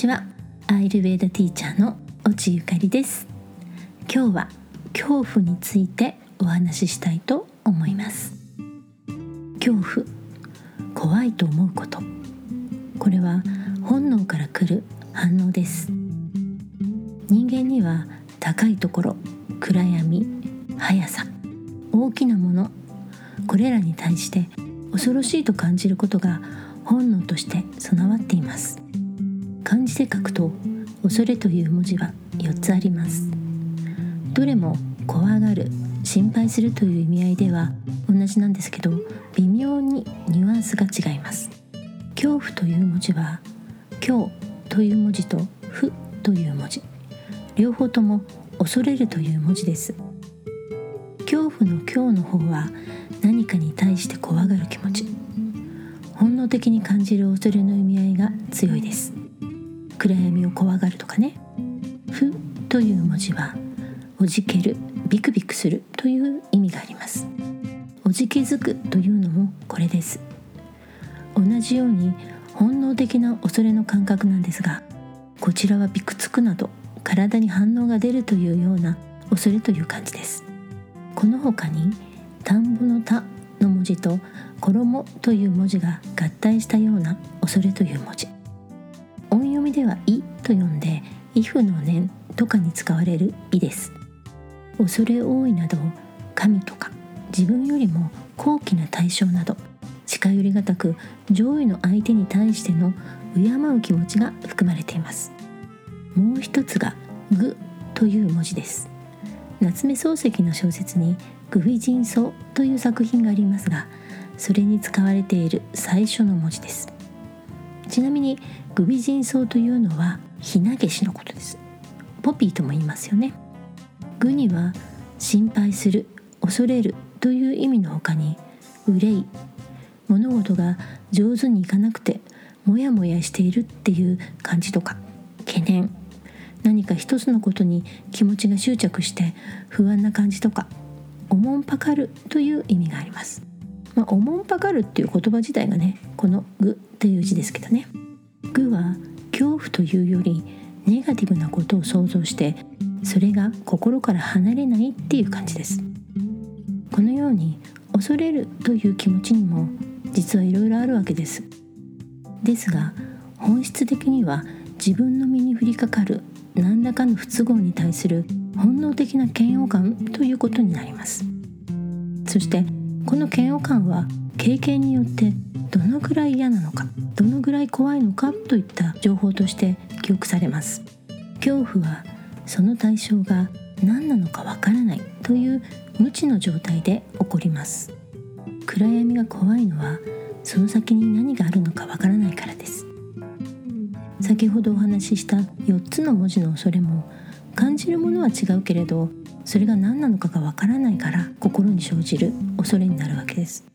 ちはアイルベーダティーチャーの落ゆかりです。今日は恐怖についてお話ししたいと思います。恐怖怖いと思うこと。これは本能から来る反応です。人間には高いところ暗闇速さ大きなもの。これらに対して恐ろしいと感じることが本能として備わっています。漢字で書くと恐れという文字は4つあります。どれも怖がる心配するという意味合いでは同じなんですけど微妙にニュアンスが違います。恐怖という文字は今日という文字と不という文字。両方とも恐れるという文字です。恐怖の今日の方は何かに対して怖がる気持ち。本能的に感じる恐れの意味合いが強いです。暗闇を怖がるとかね「ふ」という文字はおじけるビクビクするという意味があります。おじけづくというのもこれです。同じように本能的な恐れの感覚なんですがこちらはビクつくなど体に反応が出るというような恐れという感じです。この他に田んぼの田の文字と衣という文字が合体したような恐れという文字。みでは「い」と読んで「イフの念」とかに使われる「い」です。恐れ多いなど神とか自分よりも高貴な対象など近寄りがたく上位の相手に対しての敬う気持ちが含まれています。もう一つが「具」という文字です。夏目漱石の小説に「グビジンソ」という作品がありますがそれに使われている最初の文字です。ちなみにグビジンソウというのはひなげしのことです。ポピーとも言いますよね。具には心配する恐れるという意味の他に憂い物事が上手にいかなくてモヤモヤしているっていう感じとか懸念。何か一つのことに気持ちが執着して不安な感じとかおもんぱかるという意味があります、まあ、おもんぱかるっていう言葉自体がねこの「具」という字ですけどね。怖というよりネガティブなことを想像してそれが心から離れないっていう感じです。このように恐れるという気持ちにも実はいろいろあるわけです。ですが本質的には自分の身に降りかかる何らかの不都合に対する本能的な嫌悪感ということになります。そしてこの嫌悪感は経験によってどのぐらい嫌なのかどのぐらい怖いのかといった情報として記憶されます。恐怖はその対象が何なのかわからないという無知の状態で起こります。暗闇が怖いのはその先に何があるのかわからないからです。先ほどお話しした4つの文字の恐れも感じるものは違うけれどそれが何なのかがわからないから心に生じる恐れになるわけです。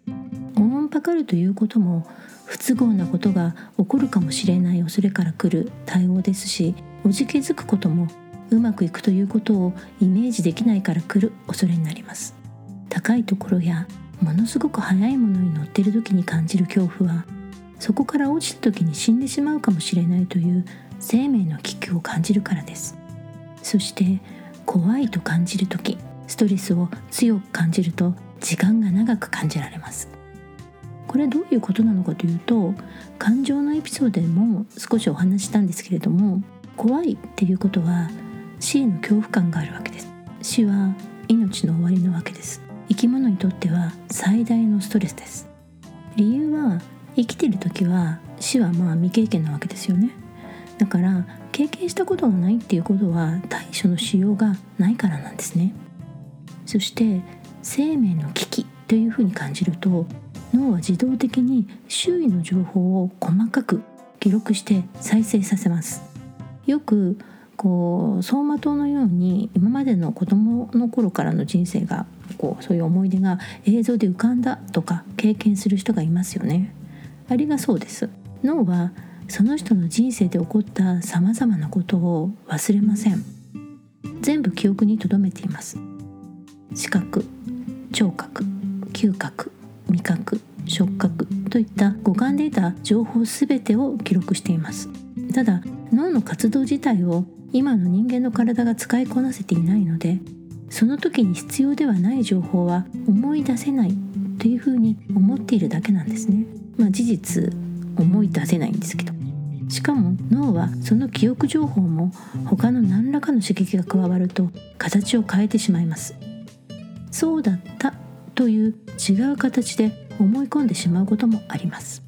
ぱかるということも不都合なことが起こるかもしれない恐れから来る対応ですしおじけづくこともうまくいくということをイメージできないから来る恐れになります。高いところやものすごく速いものに乗っている時に感じる恐怖はそこから落ちた時に死んでしまうかもしれないという生命の危機を感じるからです。そして怖いと感じる時ストレスを強く感じると時間が長く感じられます。これはどういうことなのかというと感情のエピソードでも少しお話したんですけれども怖いっていうことは死への恐怖感があるわけです。死は命の終わりなわけです。生き物にとっては最大のストレスです。理由は生きてる時は死はまあ未経験なわけですよね。だから経験したことがないっていうことは対処のしようがないからなんですね。そして生命の危機というふうに感じると脳は自動的に周囲の情報を細かく記録して再生させます。よくこう走馬灯のように今までの子どもの頃からの人生がこうそういう思い出が映像で浮かんだとか経験する人がいますよね。あれがそうです。脳はその人の人生で起こったさまざまなことを忘れません。全部記憶に留めています。視覚聴覚嗅覚。味覚触覚といった五感で得た情報すべてを記録しています。ただ脳の活動自体を今の人間の体が使いこなせていないのでその時に必要ではない情報は思い出せないというふうに思っているだけなんですね。まあ、事実思い出せないんですけど。しかも脳はその記憶情報も他の何らかの刺激が加わると形を変えてしまいます。そうだったという違う形で思い込んでしまうこともあります。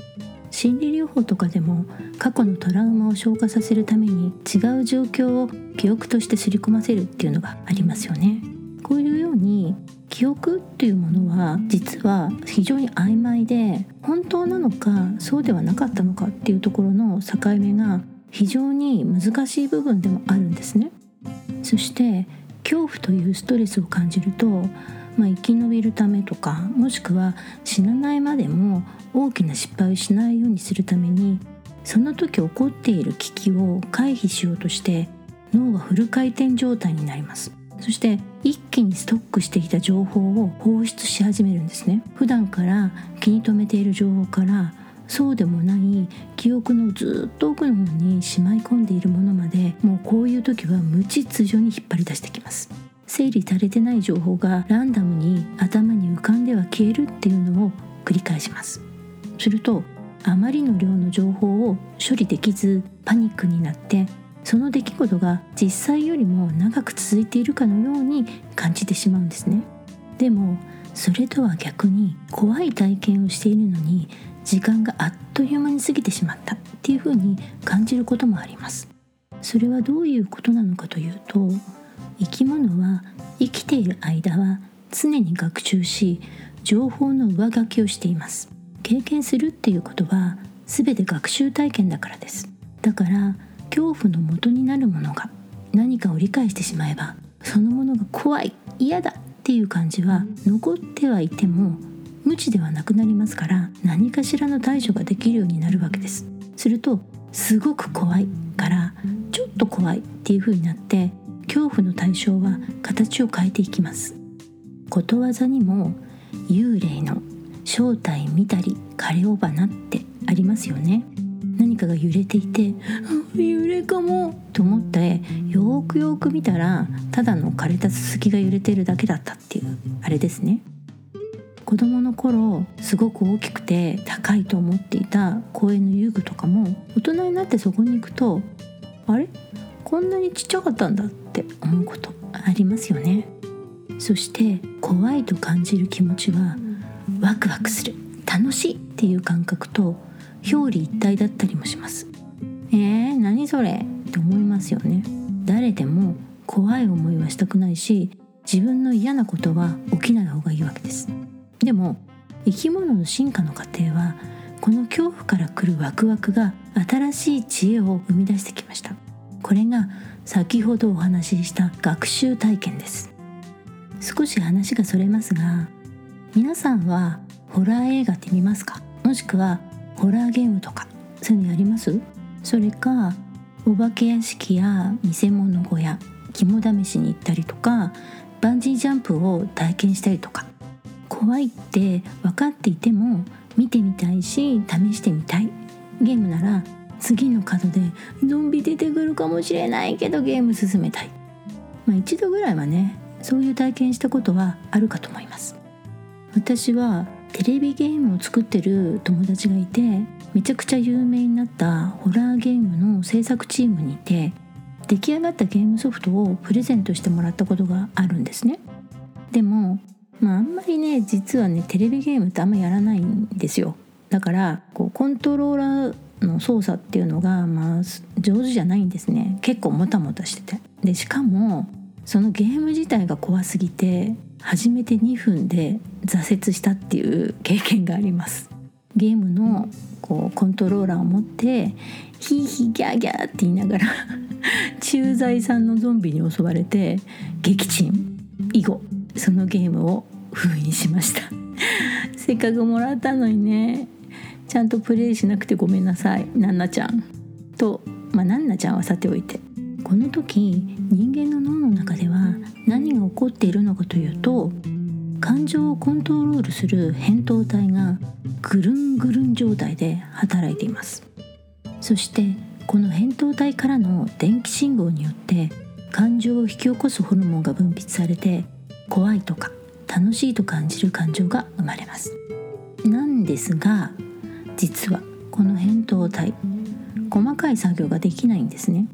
心理療法とかでも過去のトラウマを消化させるために違う状況を記憶として刷り込ませるっていうのがありますよね。こういうように記憶というものは実は非常に曖昧で本当なのかそうではなかったのかっていうところの境目が非常に難しい部分でもあるんですね。そして恐怖というストレスを感じると、まあ、生き延びるためとかもしくは死なないまでも大きな失敗をしないようにするためにその時起こっている危機を回避しようとして脳がフル回転状態になります。そして一気にストックしてきた情報を放出し始めるんですね。普段から気に留めている情報からそうでもない記憶のずっと奥の方にしまい込んでいるものまでもうこういう時は無秩序に引っ張り出してきます。整理されてない情報がランダムに頭に浮かんでは消えるっていうのを繰り返します。するとあまりの量の情報を処理できずパニックになってその出来事が実際よりも長く続いているかのように感じてしまうんですね。でもそれとは逆に怖い体験をしているのに時間があっという間に過ぎてしまったっていうふうに感じることもあります。それはどういうことなのかというと生き物は生きている間は常に学習し情報の上書きをしています。経験するっていうことは全て学習体験だからです。だから恐怖の元になるものが何かを理解してしまえばそのものが怖い嫌だっていう感じは残ってはいても無知ではなくなりますから何かしらの対処ができるようになるわけです。するとすごく怖いからちょっと怖いっていう風になって恐怖の対象は形を変えていきます。ことわざにも幽霊の正体見たり枯れ尾花ってありますよね。何かが揺れていて揺れかもと思ってよくよく見たらただの枯れたすすきが揺れてるだけだったっていうあれですね。子供の頃すごく大きくて高いと思っていた公園の遊具とかも大人になってそこに行くとあれ？こんなにちっちゃかったんだって思うことありますよね。そして怖いと感じる気持ちはワクワクする。楽しいっていう感覚と表裏一体だったりもします。えー、何それ？って思いますよね。誰でも怖い思いはしたくないし自分の嫌なことは起きない方がいいわけです。でも生き物の進化の過程はこの恐怖から来るワクワクが新しい知恵を生み出してきましたこれが先ほどお話しした学習体験です。少し話がそれますが皆さんはホラー映画って見ますか？もしくはホラーゲームとか。そういうのやります？それかお化け屋敷や見せ物小屋肝試しに行ったりとかバンジージャンプを体験したりとか。怖いって分かっていても見てみたいし試してみたい。ゲームなら次の角でゾンビ出てくるかもしれないけどゲーム進めたい。まあ一度ぐらいはねそういう体験したことはあるかと思います。私はテレビゲームを作ってる友達がいてめちゃくちゃ有名になったホラーゲームの制作チームにいて出来上がったゲームソフトをプレゼントしてもらったことがあるんですね。でもまああんまりね実はねテレビゲームってあんまやらないんですよ。だからこうコントローラーの操作っていうのがまあ上手じゃないんですね。結構もたもたしてて。でしかもそのゲーム自体が怖すぎて初めて2分で挫折したっていう経験があります。ゲームのこうコントローラーを持ってヒーヒーギャーギャーって言いながら 駐在さんのゾンビに襲われて撃沈以後そのゲームを封印しました。せっかくもらったのにね。ゃんとプレイしなくてごめんなさい。ナンナちゃん。とまあナンナちゃんはさておいて。この時人間の脳の中では何が起こっているのかというと感情をコントロールする扁桃体がぐるんぐるん状態で働いています。そしてこの扁桃体からの電気信号によって感情を引き起こすホルモンが分泌されて怖いとか楽しいと感じる感情が生まれます。なんですが実はこの扁桃体細かい作業ができないんですね。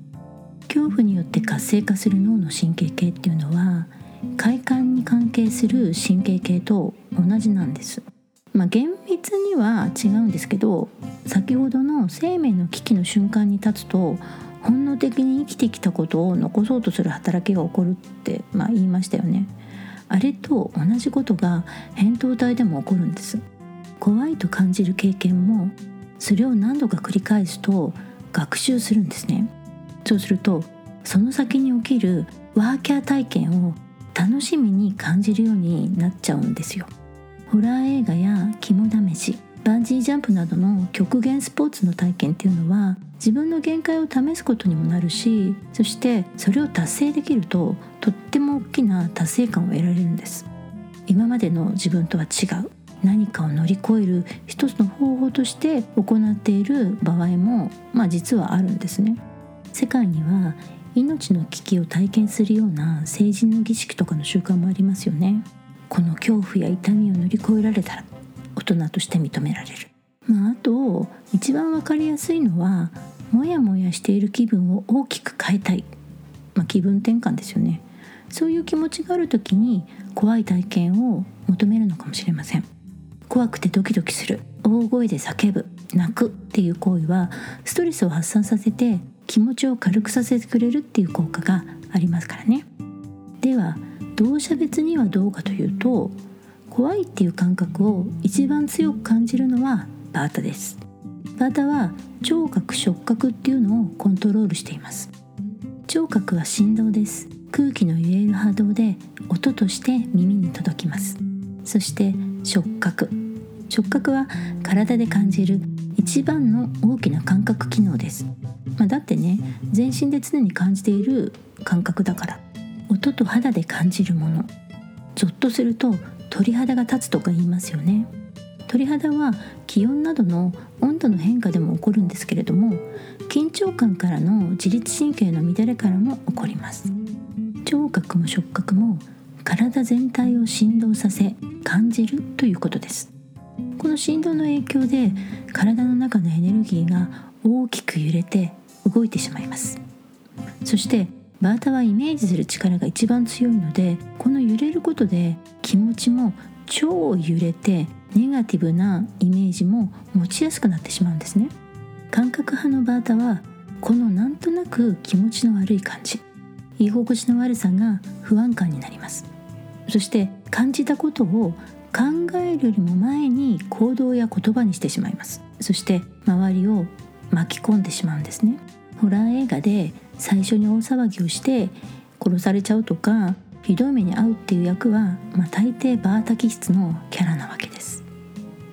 恐怖によって活性化する脳の神経系っていうのは快感に関係する神経系と同じなんです。まあ、厳密には違うんですけど先ほどの生命の危機の瞬間に立つと本能的に生きてきたことを残そうとする働きが起こるって、まあ、言いましたよね。あれと同じことが扁桃体でも起こるんです。怖いと感じる経験もそれを何度か繰り返すと学習するんですね。そうするとその先に起きるワーキャー体験を楽しみに感じるようになっちゃうんですよ。ホラー映画や肝試しバンジージャンプなどの極限スポーツの体験っていうのは自分の限界を試すことにもなるしそしてそれを達成できるととっても大きな達成感を得られるんです。今までの自分とは違う。何かを乗り越える一つの方法として行っている場合もまあ実はあるんですね。世界には命の危機を体験するような成人の儀式とかの習慣もありますよね。この恐怖や痛みを乗り越えられたら大人として認められる、まあ、あと一番分かりやすいのはモヤモヤしている気分を大きく変えたい、まあ、気分転換ですよね。そういう気持ちがある時に怖い体験を求めるのかもしれません。怖くてドキドキする。大声で叫ぶ。泣くっていう行為はストレスを発散させて気持ちを軽くさせてくれるっていう効果がありますからね。では同社別にはどうかというと怖いっていう感覚を一番強く感じるのはバータです。バータは聴覚触覚っていうのをコントロールしています。聴覚は振動です。空気の揺れる波動で音として耳に届きます。そして触覚。触覚は体で感じる一番の大きな感覚機能です、まあ、だってね全身で常に感じている感覚だから。音と肌で感じるもの。ゾッとすると鳥肌が立つとか言いますよね。鳥肌は気温などの温度の変化でも起こるんですけれども緊張感からの自律神経の乱れからも起こります。聴覚も触覚も体全体を振動させ感じるということです。この振動の影響で体の中のエネルギーが大きく揺れて動いてしまいます。そしてバータはイメージする力が一番強いのでこの揺れることで気持ちも超揺れてネガティブなイメージも持ちやすくなってしまうんですね。感覚派のバータはこのなんとなく気持ちの悪い感じ居心地の悪さが不安感になります。そして感じたことを考えるよりも前に行動や言葉にしてしまいます。そして周りを巻き込んでしまうんですね。ホラー映画で最初に大騒ぎをして殺されちゃうとかひどい目に遭うっていう役は、まあ、大抵バータ気質のキャラなわけです。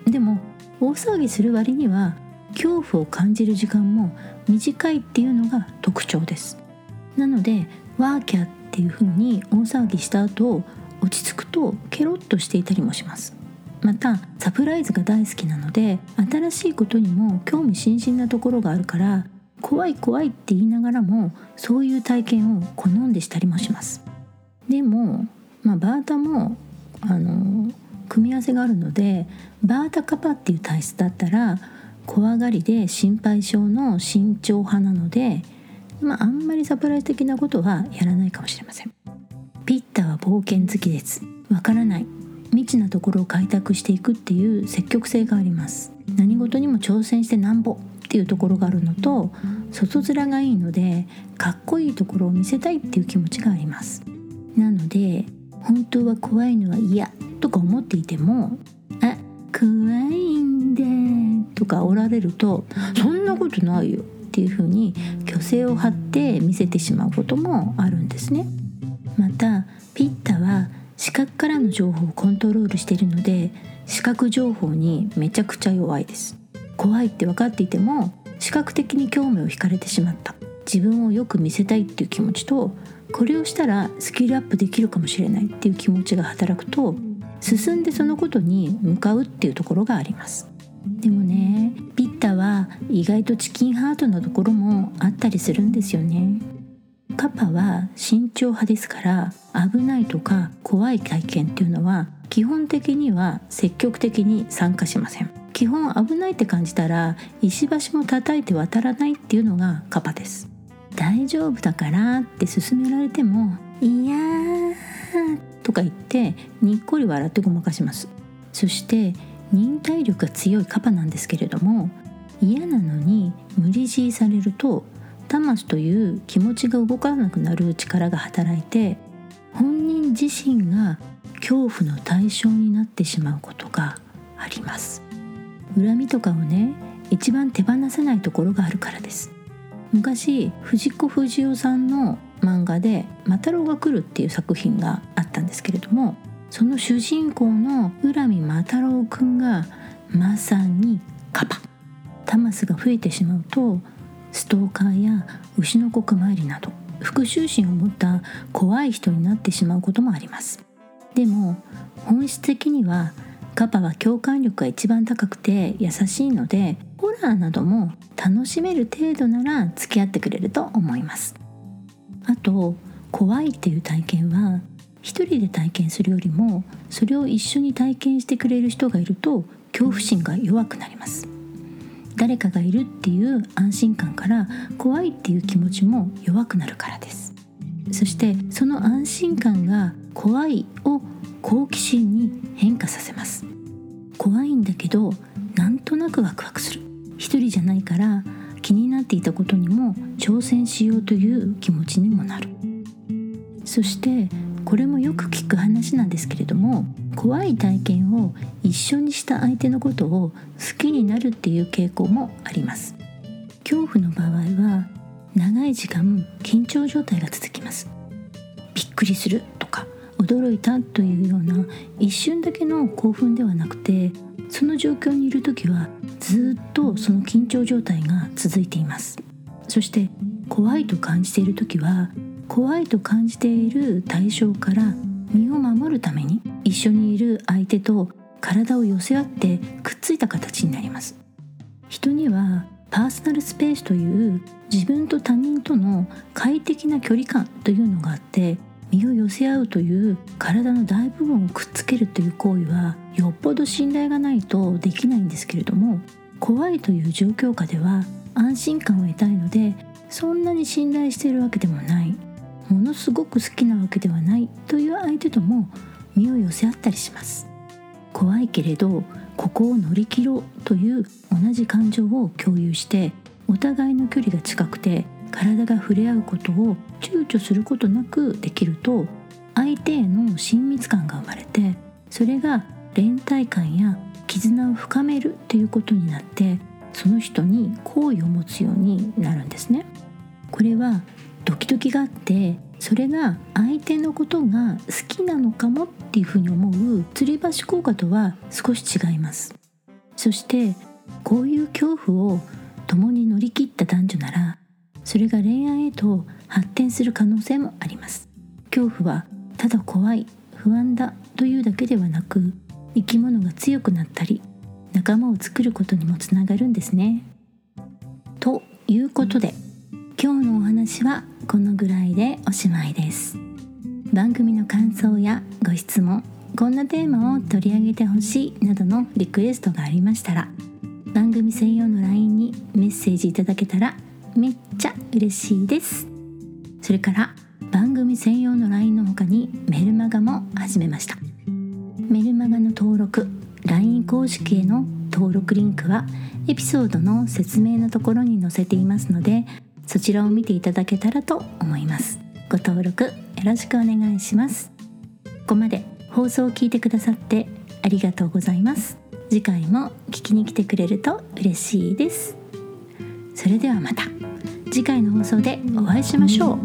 でも大騒ぎする割には恐怖を感じる時間も短いっていうのが特徴です。なのでワーキャーっていう風に大騒ぎした後落ち着くとケロッとしていたりもします。またサプライズが大好きなので新しいことにも興味津々なところがあるから怖い怖いって言いながらもそういう体験を好んでしたりもします。でも、まあ、バータもあの組み合わせがあるのでバータカパっていう体質だったら怖がりで心配性の慎重派なので、まあ、あんまりサプライズ的なことはやらないかもしれません。ピッタは冒険好きです。わからない。未知なところを開拓していくっていう積極性があります。何事にも挑戦してなんぼっていうところがあるのと外面がいいのでかっこいいところを見せたいっていう気持ちがあります。なので本当は怖いのは嫌とか思っていても「あ怖いんで」とかおられると「そんなことないよ」っていうふうに虚勢を張って見せてしまうこともあるんですね。またピッタは視覚からの情報をコントロールしているので視覚情報にめちゃくちゃ弱いです。怖いって分かっていても視覚的に興味を惹かれてしまった。自分をよく見せたいっていう気持ちとこれをしたらスキルアップできるかもしれないっていう気持ちが働くと進んでそのことに向かうっていうところがあります。でもねピッタは意外とチキンハートなところもあったりするんですよね。カパは慎重派ですから危ないとか怖い体験っていうのは基本的には積極的に参加しません。基本危ないって感じたら石橋も叩いて渡らないっていうのがカパです。大丈夫だからって勧められてもいやーとか言ってにっこり笑ってごまかします。そして忍耐力が強いカパなんですけれども嫌なのに無理強いされると魂という気持ちが動かなくなる力が働いて本人自身が恐怖の対象になってしまうことがあります。恨みとかをね一番手放せないところがあるからです。昔藤子不二雄さんの漫画で「マタロウが来る」っていう作品があったんですけれどもその主人公の浦見マタロウくんがまさにカパタマスが増えてしまうとストーカーや牛の子参りなど復讐心を持った怖い人になってしまうこともあります。でも本質的にはカパは共感力が一番高くて優しいのでホラーなども楽しめる程度なら付き合ってくれると思います。あと怖いっていう体験は一人で体験するよりもそれを一緒に体験してくれる人がいると恐怖心が弱くなります。誰かがいるっていう安心感から怖いっていう気持ちも弱くなるからです。そしてその安心感が怖いを好奇心に変化させます。怖いんだけどなんとなくワクワクする。一人じゃないから気になっていたことにも挑戦しようという気持ちにもなる。そしてこれもよく聞く話なんですけれども怖い体験を一緒にした相手のことを好きになるっていう傾向もあります。恐怖の場合は長い時間緊張状態が続きます。びっくりするとか驚いたというような一瞬だけの興奮ではなくてその状況にいる時はずっとその緊張状態が続いています。そして怖いと感じている時は怖いと感じている対象から身を守るために一緒にいる相手と体を寄せ合ってくっついた形になります。人にはパーソナルスペースという自分と他人との快適な距離感というのがあって身を寄せ合うという体の大部分をくっつけるという行為はよっぽど信頼がないとできないんですけれども怖いという状況下では安心感を得たいのでそんなに信頼しているわけでもない。ものすごく好きなわけではないという相手とも身を寄せ合ったりします。怖いけれどここを乗り切ろうという同じ感情を共有してお互いの距離が近くて体が触れ合うことを躊躇することなくできると相手への親密感が生まれてそれが連帯感や絆を深めるということになってその人に好意を持つようになるんですね。これはドキドキがあってそれが相手のことが好きなのかもっていうふうに思う吊り橋効果とは少し違います。そしてこういう恐怖を共に乗り切った男女ならそれが恋愛へと発展する可能性もあります。恐怖はただ怖い不安だというだけではなく生き物が強くなったり仲間を作ることにもつながるんですね。ということで今日のお話はこのぐらいでおしまいです。番組の感想やご質問こんなテーマを取り上げてほしいなどのリクエストがありましたら番組専用の LINE にメッセージいただけたらめっちゃ嬉しいです。それから番組専用の LINE の他にメルマガも始めました。メルマガの登録 LINE 公式への登録リンクはエピソードの説明のところに載せていますのでそちらを見ていただけたらと思います。ご登録よろしくお願いします。ここまで放送を聞いてくださってありがとうございます。次回も聞きに来てくれると嬉しいです。それではまた。次回の放送でお会いしましょう。